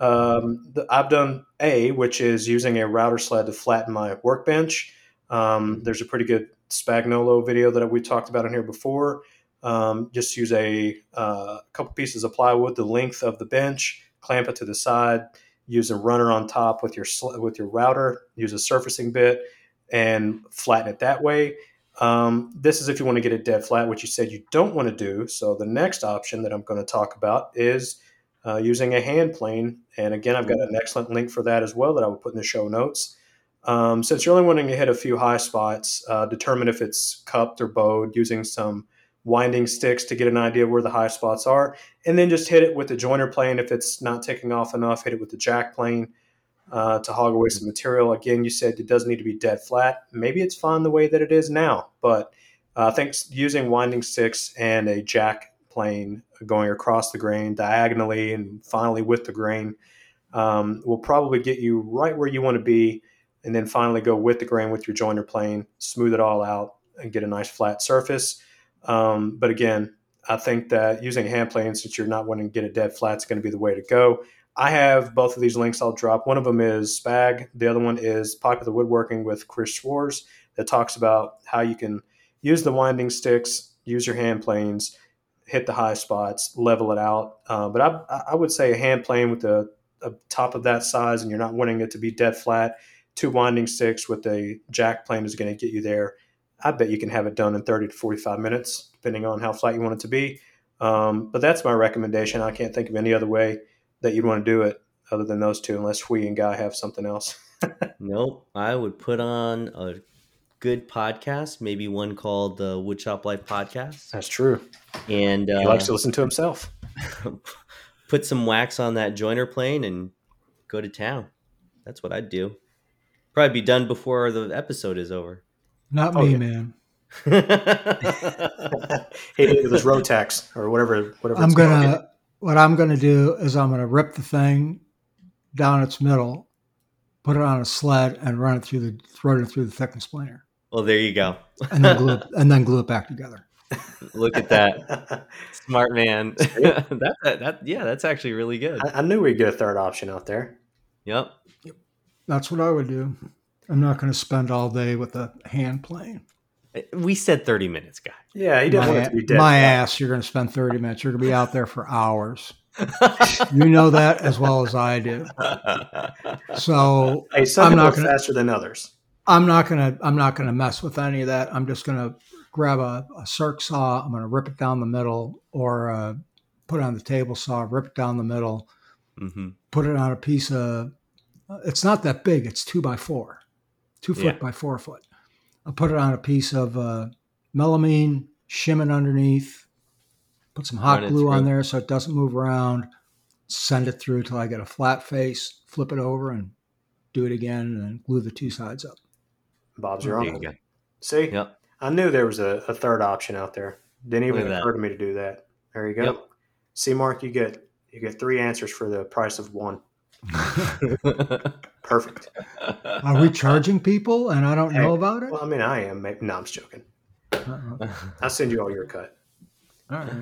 Um, the, I've done A, which is using a router sled to flatten my workbench. Um, there's a pretty good Spagnuolo video that we talked about in here before. Um, just use a uh, couple pieces of plywood, the length of the bench, clamp it to the side. Use a runner on top with your sl- with your router. Use a surfacing bit and flatten it that way. Um, this is if you want to get it dead flat, which you said you don't want to do. So the next option that I'm going to talk about is uh, using a hand plane. And again, I've got an excellent link for that as well that I will put in the show notes. Um, since you're only wanting to hit a few high spots, uh, determine if it's cupped or bowed using some winding sticks to get an idea where the high spots are. And then just hit it with the joiner plane. If it's not taking off enough, hit it with the jack plane uh, to hog away some material. Again, you said it doesn't need to be dead flat. Maybe it's fine the way that it is now, but uh, I think using winding sticks and a jack plane going across the grain diagonally and finally with the grain um, will probably get you right where you want to be. And then finally go with the grain with your joiner plane, smooth it all out, and get a nice flat surface. Um, but again, I think that using a hand plane, since you're not wanting to get it dead flat, is going to be the way to go. I have both of these links I'll drop. One of them is Spag. The other one is Popular Woodworking with Chris Schwarz that talks about how you can use the winding sticks, use your hand planes, hit the high spots, level it out. Uh, but I, I would say a hand plane with a, a top of that size and you're not wanting it to be dead flat, two winding sticks with a jack plane is going to get you there. I bet you can have it done in 30 to 45 minutes, depending on how flat you want it to be. Um, but that's my recommendation. I can't think of any other way that you'd want to do it other than those two, unless Huy and Guy have something else. Nope. I would put on a good podcast, maybe one called the Woodshop Life Podcast, That's true. and uh, He likes to listen to himself. put some wax on that joiner plane and go to town. That's what I'd do. Probably be done before the episode is over. Not Oh, me, yeah. man. he did it with his Rotex or whatever. Whatever. I'm it's gonna. What I'm gonna do is I'm gonna rip the thing down its middle, put it on a sled, and run it through the run it through the thickness planer, well, there you go. and then glue it, and then glue it back together. Look at that, smart man. that, that that yeah, that's actually really good. I, I knew we'd get a third option out there. Yep. Yep. That's what I would do. I'm not going to spend all day with a hand plane. We said thirty minutes, guy. Yeah, he didn't my want to be dead. my flat. ass, you're going to spend 30 minutes. You're going to be out there for hours. You know that as well as I do. So Hey, some I'm not are gonna- faster than others. I'm not gonna I'm not gonna mess with any of that. I'm just gonna grab a, a circ saw. I'm gonna rip it down the middle, or uh, put it on the table saw, rip it down the middle, hmm put it on a piece of. It's not that big. It's two by four, two foot Yeah. by four foot. I'll put it on a piece of uh, melamine, shim it underneath, put some hot Run glue on there so it doesn't move around. Send it through till I get a flat face. Flip it over and do it again, and then glue the two sides up. Bob's There your you uncle. go. See, Yep. I knew there was a, a third option out there. Didn't even Look at that. occur to me to do that. There you go. Yep. See, Mark, you get you get three answers for the price of one. Perfect. Are we charging people and I don't Hey, know about it? Well, I mean, I am. Maybe, no, I'm just joking. Uh-uh. I'll send you all your cut. All right.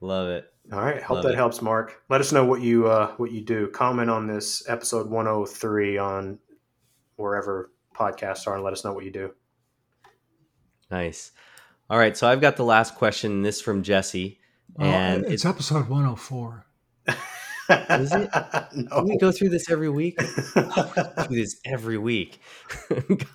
Love it. All right. Hope Love that it. helps, Mark. Let us know what you uh, what you do. Comment on this episode 103 on wherever podcasts are, and let us know what you do. Nice. All right. So I've got the last question. This from Jesse. Oh, And it's episode 104. Is it? no. We go through this every week. Oh, do this every week.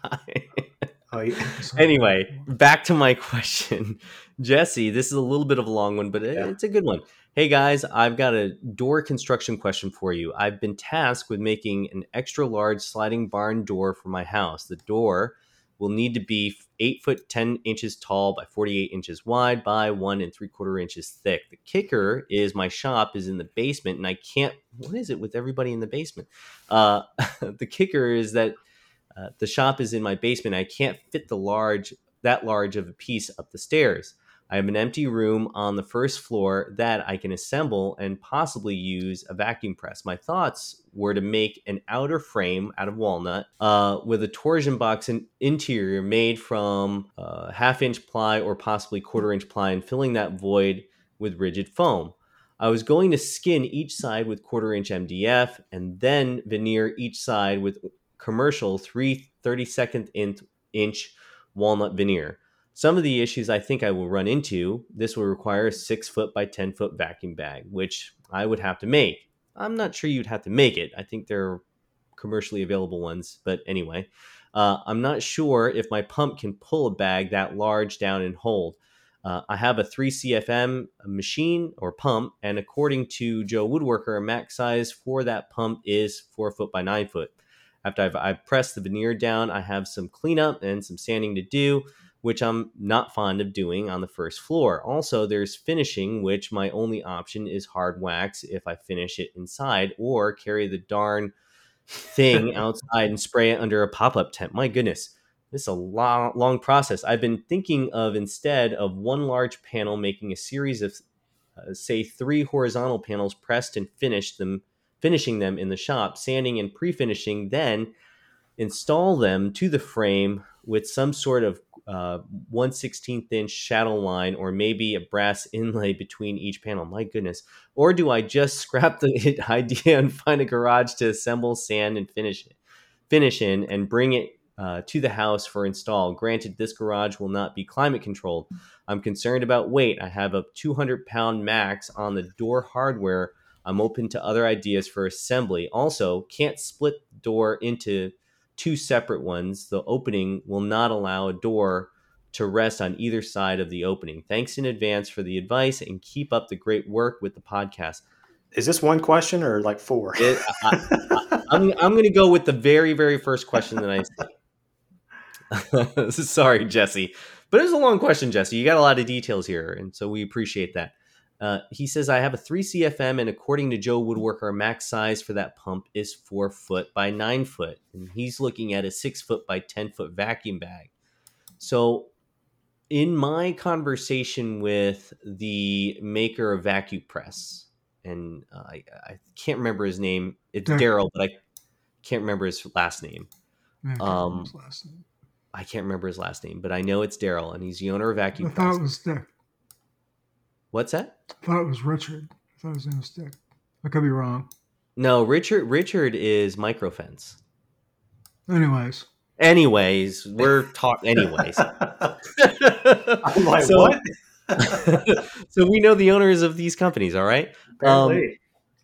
Oh, yeah. Anyway, back to my question. Jesse, this is a little bit of a long one, but Yeah. it's a good one. Hey guys, I've got a door construction question for you. I've been tasked with making an extra large sliding barn door for my house. The door will need to be eight foot ten inches tall by forty-eight inches wide by one and three quarter inches thick. The kicker is my shop is in the basement, and I can't. What is it with everybody in the basement? Uh, the kicker is that uh, the shop is in my basement. I can't fit the large that large of a piece up the stairs. I have an empty room on the first floor that I can assemble and possibly use a vacuum press. My thoughts were to make an outer frame out of walnut uh, with a torsion box and interior made from uh, half inch ply or possibly quarter inch ply and filling that void with rigid foam. I was going to skin each side with quarter inch MDF and then veneer each side with commercial 3 32nd inch, inch walnut veneer. Some of the issues I think I will run into this will require a six foot by 10 foot vacuum bag, which I would have to make. I'm not sure you'd have to make it. I think there are commercially available ones, but anyway. Uh, I'm not sure if my pump can pull a bag that large down and hold. Uh, I have a 3CFM machine or pump, and according to Joe Woodworker, a max size for that pump is four foot by nine foot. After I've, I've pressed the veneer down, I have some cleanup and some sanding to do, which I'm not fond of doing on the first floor. Also, there's finishing, which my only option is hard wax if I finish it inside or carry the darn thing outside and spray it under a pop up tent. My goodness, this is a long, long process. I've been thinking of instead of one large panel, making a series of, uh, say, three horizontal panels pressed and finished them, finishing them in the shop, sanding and pre-finishing, then install them to the frame with some sort of uh, 1 16th inch shadow line or maybe a brass inlay between each panel. My goodness. Or do I just scrap the idea and find a garage to assemble, sand, and finish it, finish in and bring it uh, to the house for install? Granted, this garage will not be climate controlled. I'm concerned about weight. I have a 200 pound max on the door hardware. I'm open to other ideas for assembly. Also, can't split door into two separate ones. The opening will not allow a door to rest on either side of the opening. Thanks in advance for the advice and keep up the great work with the podcast. Is this one question or like four? It, I, I'm, I'm going to go with the very, very first question that I see. Sorry, Jesse. But it was a long question, Jesse. You got a lot of details here, and so we appreciate that. Uh, he says, I have a 3CFM, and according to Joe Woodworker, max size for that pump is 4 foot by 9 foot. And he's looking at a 6 foot by 10 foot vacuum bag. So, in my conversation with the maker of Vacuum Press, and uh, I, I can't remember his name, it's Dick. Daryl, but I can't remember his last name. I can't Um, remember his last name. I can't remember his last name, but I know it's Daryl, and he's the owner of I Vacuum thought Press. it was Dick. What's that? I thought it was Richard. I thought his name was Dick. I could be wrong. No, Richard. Richard is Microfence. Anyways, Anyways, we're talking. Anyways, I'm like, So- what? so we know the owners of these companies. All right. Um,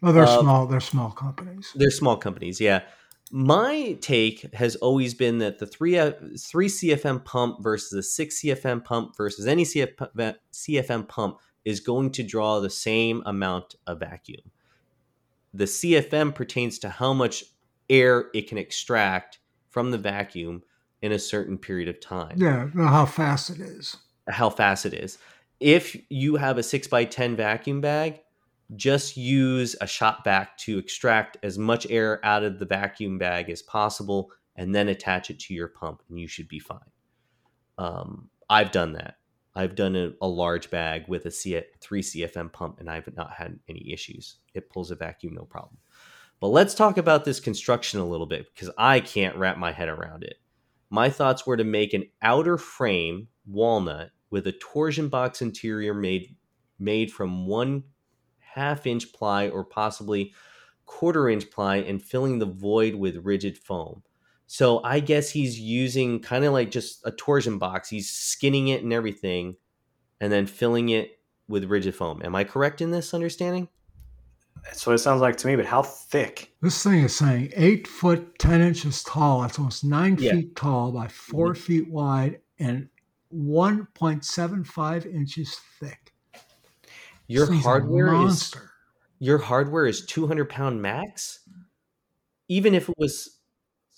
Oh, they're Uh, small. They're small companies. They're small companies, yeah. My take has always been that the three uh, three CFM pump versus a six CFM pump versus any CF, CFM pump is going to draw the same amount of vacuum. The CFM pertains to how much air it can extract from the vacuum in a certain period of time Yeah, how fast it is. how fast it is. If you have a 6x10 vacuum bag, just use a shop vac to extract as much air out of the vacuum bag as possible and then attach it to your pump, and you should be fine. Um, I've done that. I've done a, a large bag with a C- 3 CFM pump, and I've not had any issues. It pulls a vacuum, no problem. But let's talk about this construction a little bit because I can't wrap my head around it. My thoughts were to make an outer frame walnut with a torsion box interior made made from one half inch ply or possibly quarter inch ply and filling the void with rigid foam. So I guess he's using kind of like just a torsion box. He's skinning it and everything and then filling it with rigid foam. Am I correct in this understanding? That's what it sounds like to me. But how thick? This thing is saying eight foot ten inches tall. That's almost nine Yeah. feet tall by 4 mm-hmm. feet wide and one point seven five inches thick. Your This thing's hardware is monster. your hardware is 200 pound max even if it was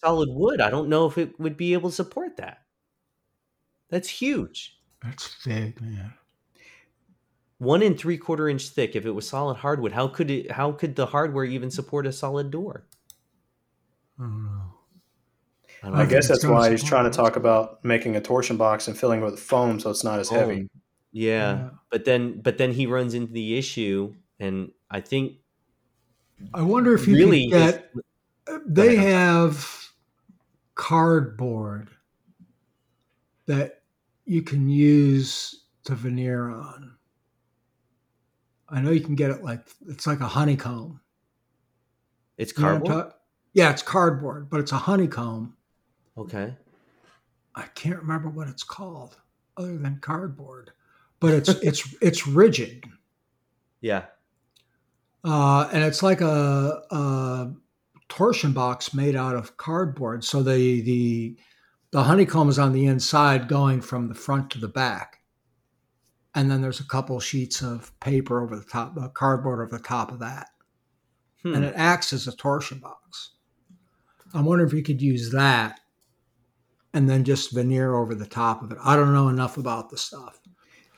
solid wood i don't know if it would be able to support that that's huge That's big, man. one and three quarter inch thick if it was solid hardwood how could it how could the hardware even support a solid door I don't know. I don't I I know. guess that's why he's trying to talk about making a torsion box and filling it with foam so it's not as heavy. Oh, foam. yeah. but then but then he runs into the issue and i think I wonder if you really could his- get. They ahead. have cardboard that you can use to veneer on. I know you can get it like it's like a honeycomb. it's You know cardboard yeah, it's cardboard, but it's a honeycomb. okay I can't remember what it's called other than cardboard, but it's it's it's rigid. yeah Uh, and it's like a, a torsion box made out of cardboard. So the the the honeycomb is on the inside, going from the front to the back, and then there's a couple sheets of paper over the top, uh, cardboard over the top of that, Hmm. and it acts as a torsion box. I'm wondering if you could use that, and then just veneer over the top of it. I don't know enough about the stuff,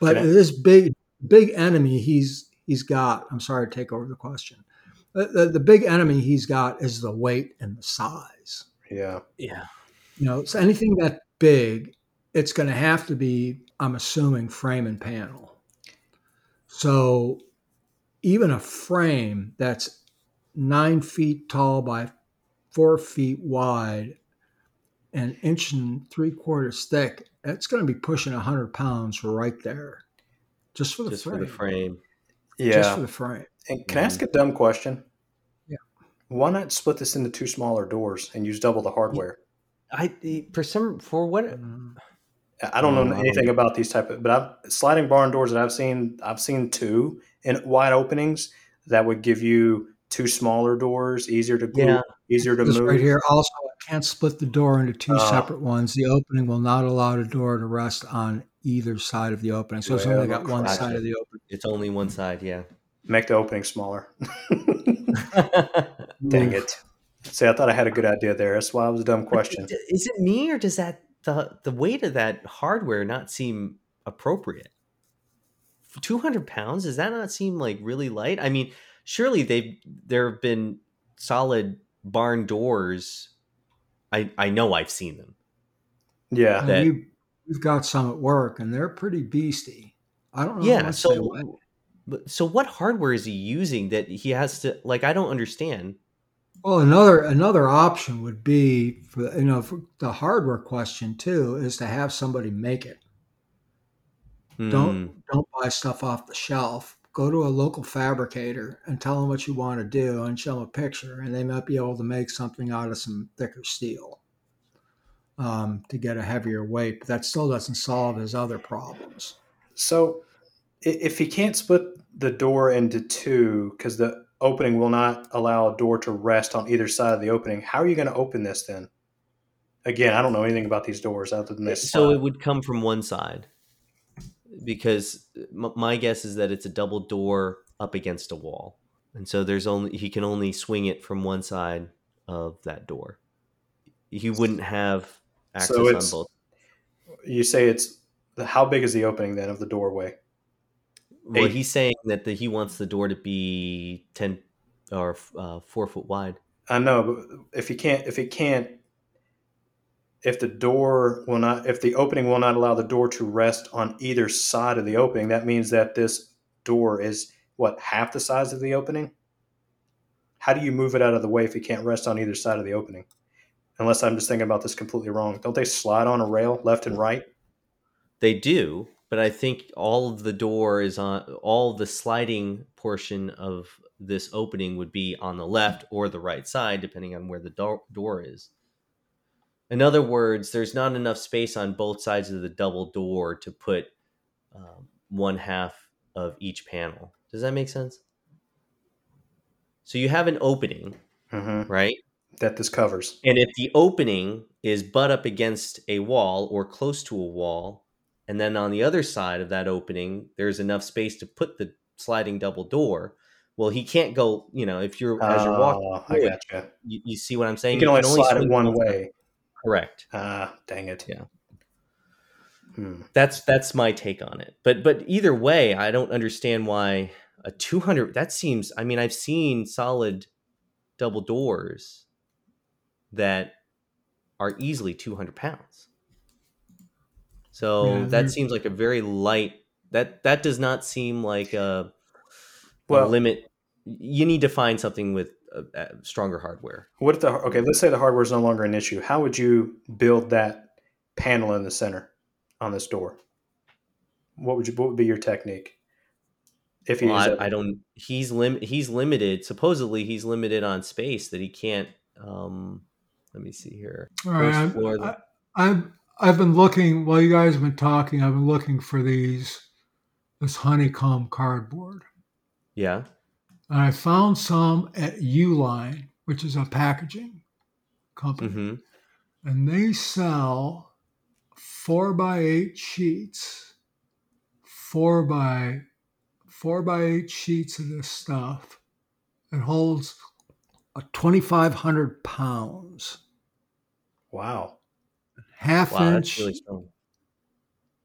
but Okay. this big big enemy he's he's got. I'm sorry to take over the question. The, the, the big enemy he's got is the weight and the size. Yeah. yeah You know, so anything that big, it's going to have to be, I'm assuming, frame and panel. So even a frame that's nine feet tall by four feet wide and inch and three quarters thick, it's going to be pushing 100 pounds right there. Just for the just frame. for the frame Yeah. Just for the frame. And can I mm-hmm. ask a dumb question? Yeah. Why not split this into two smaller doors and use double the hardware? i for some for what. I don't know I don't anything about these type of, but I've sliding barn doors that I've seen. I've seen two in wide openings that would give you two smaller doors, easier to glue, Yeah. easier to This move. right here. Also, I can't split the door into two Oh. separate ones. The opening will not allow the door to rest on either side of the opening. So it's only got one side of the opening. it's only one side yeah Make the opening smaller. Dang it! See, I thought I had a good idea there. That's why it was a dumb question. Is it me or does that the the weight of that hardware not seem appropriate? Two hundred pounds does that not seem like really light? I mean, surely they there have been solid barn doors. I I know I've seen them. Yeah, that- we, we've got some at work, and they're pretty beasty. I don't know. how Yeah. much they So weigh. But- so what hardware is he using that he has to like? I don't understand. Well, another another option would be for you know for the hardware question too is to have somebody make it. Hmm. Don't don't buy stuff off the shelf. Go to a local fabricator and tell them what you want to do and show them a picture, and they might be able to make something out of some thicker steel um, to get a heavier weight. But that still doesn't solve his other problems. So i- if he can't split the door into two, because the opening will not allow a door to rest on either side of the opening. How are you going to open this then? Again, I don't know anything about these doors other than this. So it would come from one side because m- my guess is that it's a double door up against a wall, and so there's only he can only swing it from one side of that door. He wouldn't have access So on both. You say it's how big is the opening then of the doorway? Well, he's saying that the, he wants the door to be ten or uh, four foot wide. I know, but if you can't, if it can't, if the door will not, if the opening will not allow the door to rest on either side of the opening, that means that this door is what half the size of the opening. How do you move it out of the way if it can't rest on either side of the opening? Unless I'm just thinking about this completely wrong. Don't they slide on a rail left and right? They do, but I think all of the door is on all the sliding portion of this opening would be on the left or the right side, depending on where the door, door is. In other words, there's not enough space on both sides of the double door to put um, one half of each panel. Does that make sense? So you have an opening, Mm-hmm. right? That this covers. And if the opening is butt up against a wall or close to a wall, and then on the other side of that opening, there's enough space to put the sliding double door. Well, he can't go. You know, if you're as you're walking, through gotcha. you, you see what I'm saying. You can only slide swing it one way. Correct. Ah, dang it. Yeah. Hmm. That's that's my take on it. But but either way, I don't understand why a 200. That seems. I mean, I've seen solid double doors that are easily 200 pounds. So Yeah, that they're- seems like a very light. That that does not seem like a, a limit. You need to find something with uh, uh, stronger hardware. What if the okay? Let's say the hardware is no longer an issue. How would you build that panel in the center on this door? What would you? What would be your technique? If you Well, use I, I don't. He's lim. He's limited. Supposedly, he's limited on space that he can't. Um, let me see here. All right, First I'm- the- I, I've been looking while you guys have been talking. I've been looking for these this honeycomb cardboard, Yeah. and I found some at Uline, which is a packaging company, hmm and they sell four by eight sheets, four by four by eight sheets of this stuff. It holds a twenty five hundred pounds, wow. Half Wow, inch. that's really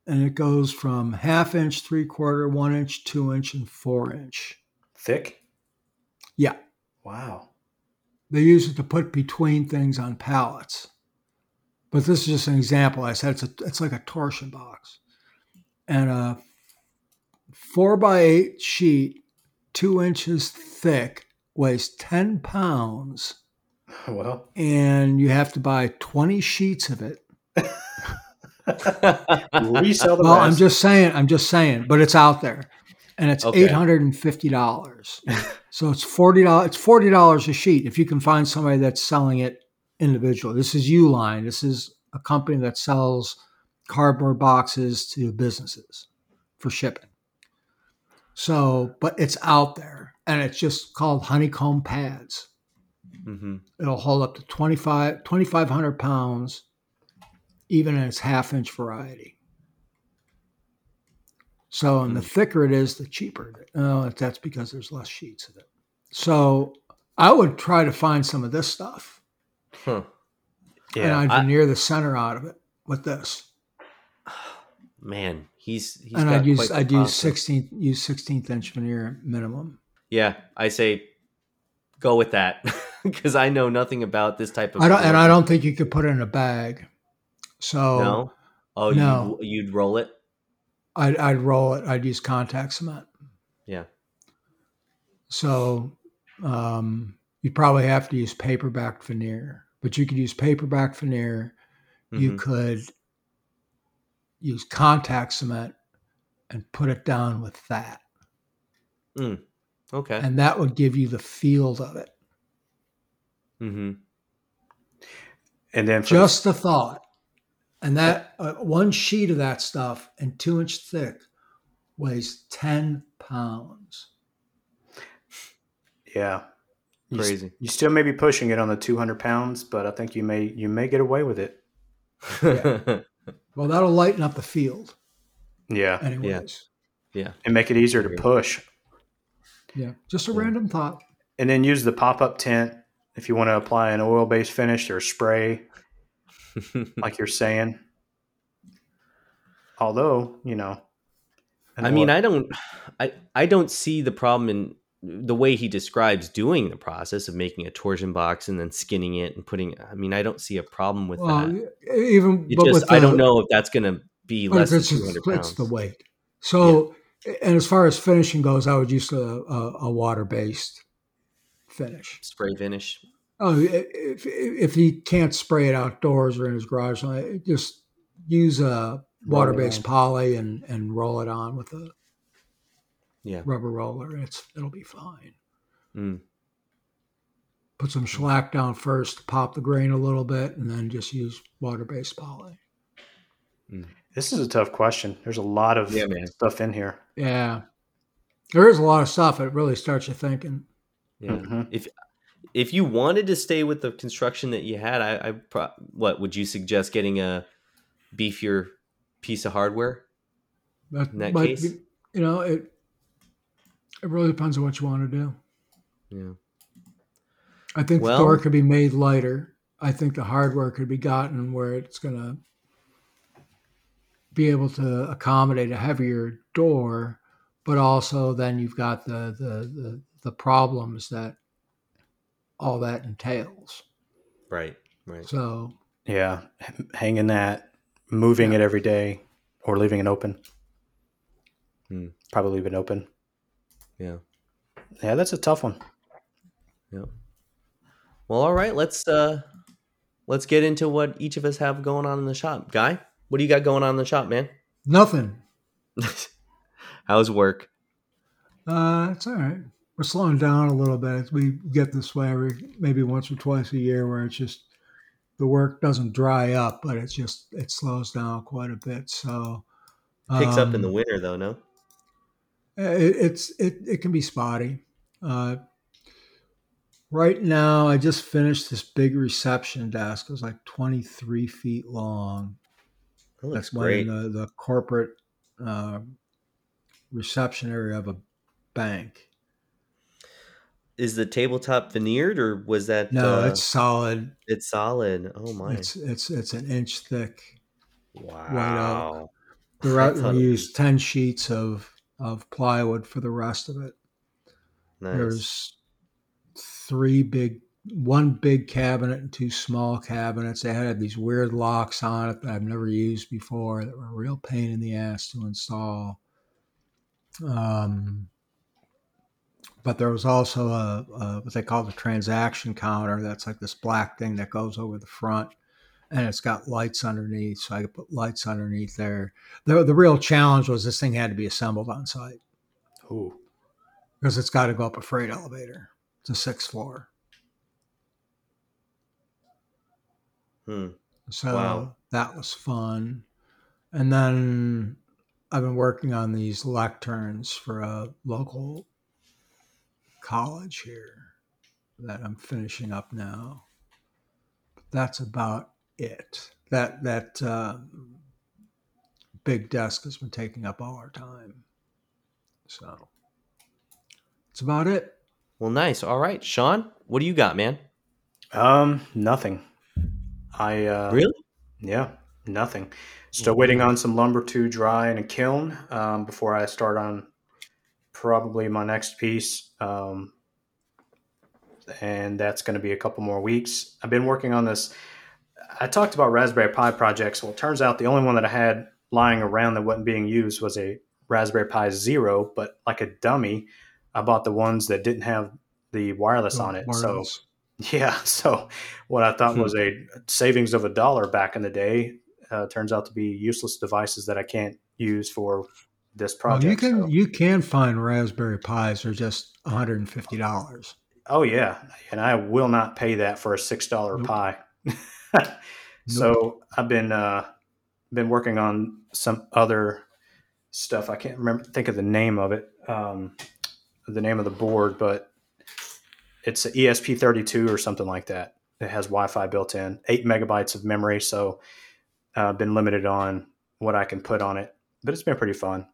and it goes from half inch, three quarter, one inch, two inch, and four inch. Thick. Yeah. Wow. They use it to put between things on pallets. But this is just an example. I said it's a, it's like a torsion box, and a four by eight sheet, two inches thick, weighs ten pounds, Well, and you have to buy twenty sheets of it. resell the Well, I'm just saying. I'm just saying, but it's out there, and it's Okay. eight hundred and fifty dollars. so it's forty dollars. It's forty dollars a sheet if you can find somebody that's selling it individually. This is Uline. This is a company that sells cardboard boxes to businesses for shipping. So, but it's out there, and it's just called honeycomb pads. hmm It'll hold up to 25 2,500 pounds, even in its half inch variety. So, and the hmm. thicker it is, the cheaper. Oh, that's because there's less sheets of it. So, I would try to find some of this stuff, Huh. and. I'd I- veneer the center out of it with this, Man, he's he's and got I'd use I'd use 16th use 16th inch veneer minimum. Yeah, I say go with that because I know nothing about this type of. I don't, and. I don't think you could put it in a bag. So No. Oh, No. you you'd roll it. I'd, I'd roll it. I'd use contact cement. Yeah. So um, you'd probably have to use paperback veneer, but you could use paperback veneer. You Mhm. could use contact cement and put it down with that. Okay. And that would give you the feel of it. hmm and then for Just the thought. And that uh, one sheet of that stuff and two inch thick weighs 10 pounds. Yeah. You, s- Crazy. you still may be pushing it on the 200 pounds, but I think you may you may get away with it. Well, that'll lighten up the field, Yeah. anyways. yeah. And make it easier to push. Yeah, just a Yeah. random thought. And then use the pop up tent if you want to apply an oil based finish or spray, like you're saying. Although, you know. an I mean, I don't, I, I don't see the problem in the way he describes doing the process of making a torsion box and then skinning it and putting. I mean, I don't see a problem with Well, that. even It but just, with I don't know if that's going to be less than it's, two just- hundred it's pounds. the weight. So, and as far as finishing goes, I would use a, a, a water based finish. Spray finish. Oh, if, if he can't spray it outdoors or in his garage, uh, just use a water based poly and, and roll it on with a Yeah. rubber roller. It's it'll be fine. Mm. Put some shellac down first, pop the grain a little bit, and then just use water based poly. This is a tough question. There's a lot of Yeah, man. stuff in here. Yeah, there is a lot of stuff. It really starts you thinking. Yeah. Mhm. If if you wanted to stay with the construction that you had, I, I pro- what would you suggest getting a beefier piece of hardware? But, In that but, case? you know, it it really depends on what you want to do. Yeah. I think Well- the door could be made lighter. I think the hardware could be gotten where it's going to be able to accommodate a heavier door, but also then you've got the the the, the problems that all that entails. Right. Right. So Yeah. H- Hanging that, moving it every day, or leaving it open. Hmm. Probably leave it open. Yeah. Yeah, that's a tough one. Yeah. Well, all right. Let's uh let's get into what each of us have going on in the shop. Guy, what do you got going on in the shop, man? nothing. How's work? Uh, it's all right. We're slowing down a little bit. We get this way every maybe once or twice a year, where it's just the work doesn't dry up, but it's just it slows down quite a bit. So it Picks up in the um, winter though, no? It, it's it it can be spotty. Uh, right now, I just finished this big reception desk. It was like twenty three feet long. That looks That's one great. in the, the corporate uh, reception area of a bank. Is the tabletop veneered or was that No, uh, it's solid. it's solid? Oh my. It's it's it's an inch thick. wow. The I re- thought we used ten sheets of of plywood for the rest of it. Nice. There's three big, one big cabinet and two small cabinets. They had these weird locks on it that I've never used before that were a real pain in the ass to install. Um, but there was also a, a what they call the transaction counter. That's like this black thing that goes over the front, and it's got lights underneath. So I could put lights underneath there. The the real challenge was this thing had to be assembled on site Ooh. because it's got to go up a freight elevator. It's a sixth floor. Hmm. So Wow. that was fun. And then I've been working on these lecterns for a local college here that I'm finishing up now. But that's about it. That that um, big desk has been taking up all our time. So that's about it. Well, nice. All right, Sean, what do you got, man? Um, nothing. I uh, Really? Yeah, nothing. Still waiting on some lumber to dry in a kiln um, before I start on probably my next piece. Um, and that's going to be a couple more weeks. I've been working on this. I talked about Raspberry Pi projects. Well, it turns out the only one that I had lying around that wasn't being used was a Raspberry Pi Zero, but like a dummy, I bought the ones that didn't have the wireless on it. So Wireless. yeah. So what I thought Hmm. was a savings of a dollar back in the day uh, turns out to be useless devices that I can't use for this Well, you can so- you can find Raspberry Pis. They're just one hundred and fifty dollars. oh yeah, and I will not pay that for a six dollar Nope. pie. so I've been uh, been working on some other stuff. I can't remember think of the name of it, um, the name of the board, but it's an ESP32 or something like that. It has Wi-Fi built in, eight megabytes of memory. So I've uh, been limited on what I can put on it, but it's been pretty fun.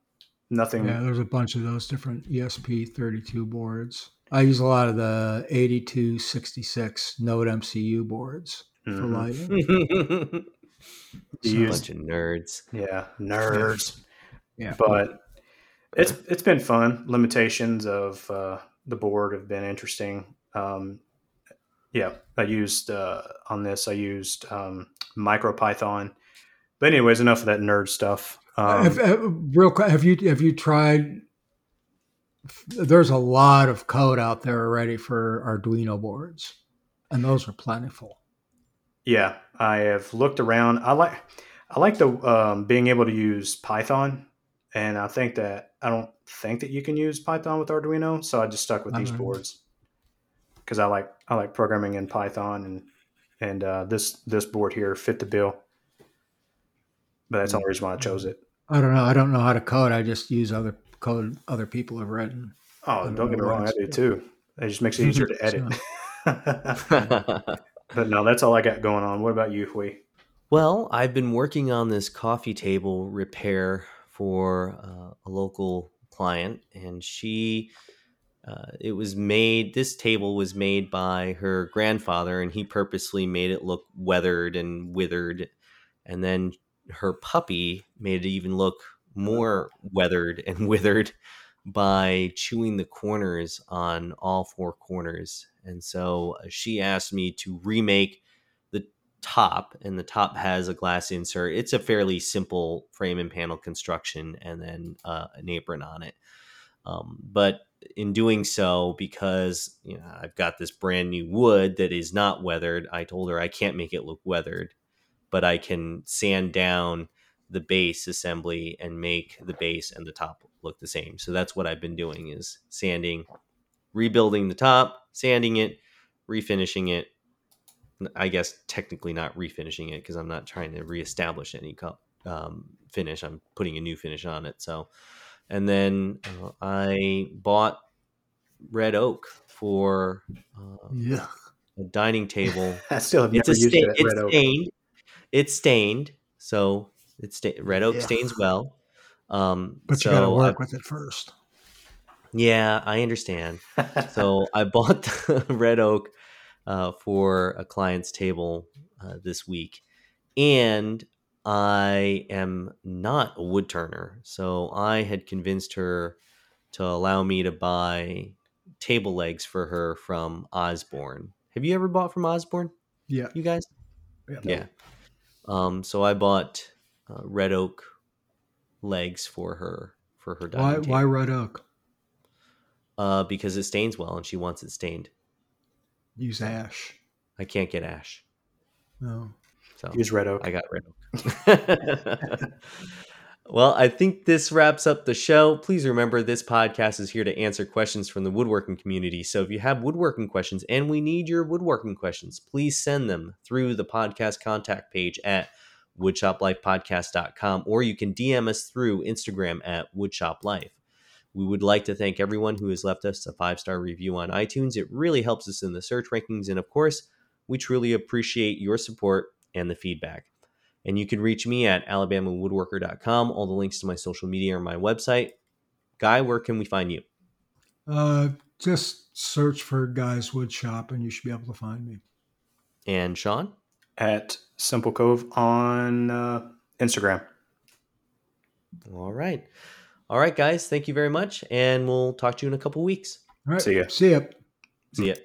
Nothing. Yeah, there's a bunch of those different ESP32 boards. I use a lot of the 8266 Node MCU boards mm-hmm. for lighting. a use, bunch of nerds. Yeah, nerds. yeah, but it's it's been fun. Limitations of uh, the board have been interesting. Um, yeah, I used uh, on this. I used um, MicroPython. But anyways, enough of that nerd stuff. Um, have, have, real quick, have you have you tried? There's a lot of code out there already for Arduino boards, and those are plentiful. Yeah, I have looked around. I like I like the um, being able to use Python, and I think that I don't think that you can use Python with Arduino, so I just stuck with these boards because I like I like programming in Python, and and uh, this this board here fit the bill. But that's the only reason why I chose it. I don't know. I don't know how to code. I just use other code other people have written. Oh, don't, don't get me wrong, I do too. It just makes it easier to edit. but no, that's all I got going on. What about you, Huy? Well, I've been working on this coffee table repair for uh, a local client, and she. Uh, it was made. This table was made by her grandfather, and he purposely made it look weathered and withered. And then her puppy made it even look more weathered and withered by chewing the corners on all four corners. And so uh, she asked me to remake the top, and the top has a glass insert. It's a fairly simple frame and panel construction, and then uh, an apron on it. Um, but in doing so, because you know I've got this brand new wood that is not weathered, I told her I can't make it look weathered, but I can sand down the base assembly and make the base and the top look the same. So that's what I've been doing is sanding, rebuilding the top, sanding it, refinishing it. I guess technically not refinishing it because I'm not trying to reestablish any cup um, finish. I'm putting a new finish on it. So, and then uh, I bought red oak for uh, yeah. a dining table. I still have never it's used sta- it. It's stained. It's stained, so it's sta- red oak yeah. stains well. Um, but so you got to work I, with it first. Yeah, I understand. so I bought the red oak uh, for a client's table uh, this week, and I am not a wood turner. So I had convinced her to allow me to buy table legs for her from Osborne. Have you ever bought from Osborne? Yeah. You guys? Yeah. yeah. Um, so I bought uh, red oak legs for her for her dining why, table. Why red oak? Uh, because it stains well and she wants it stained. Use ash. I can't get ash. No. So use red oak. I got red oak. well, I think this wraps up the show. Please remember this podcast is here to answer questions from the woodworking community. So if you have woodworking questions and we need your woodworking questions, please send them through the podcast contact page at woodshoplifepodcast.com, or you can DM us through Instagram at woodshoplife. We would like to thank everyone who has left us a five star review on iTunes. It really helps us in the search rankings. And of course, we truly appreciate your support and the feedback. And you can reach me at alabamawoodworker.com. All the links to my social media are my website. Guy, where can we find you? Uh, just search for Guy's Wood Shop and you should be able to find me. And Sean? At Simple Cove on uh, Instagram. All right. All right, guys. Thank you very much. And we'll talk to you in a couple weeks. All right. See ya. See ya. See ya.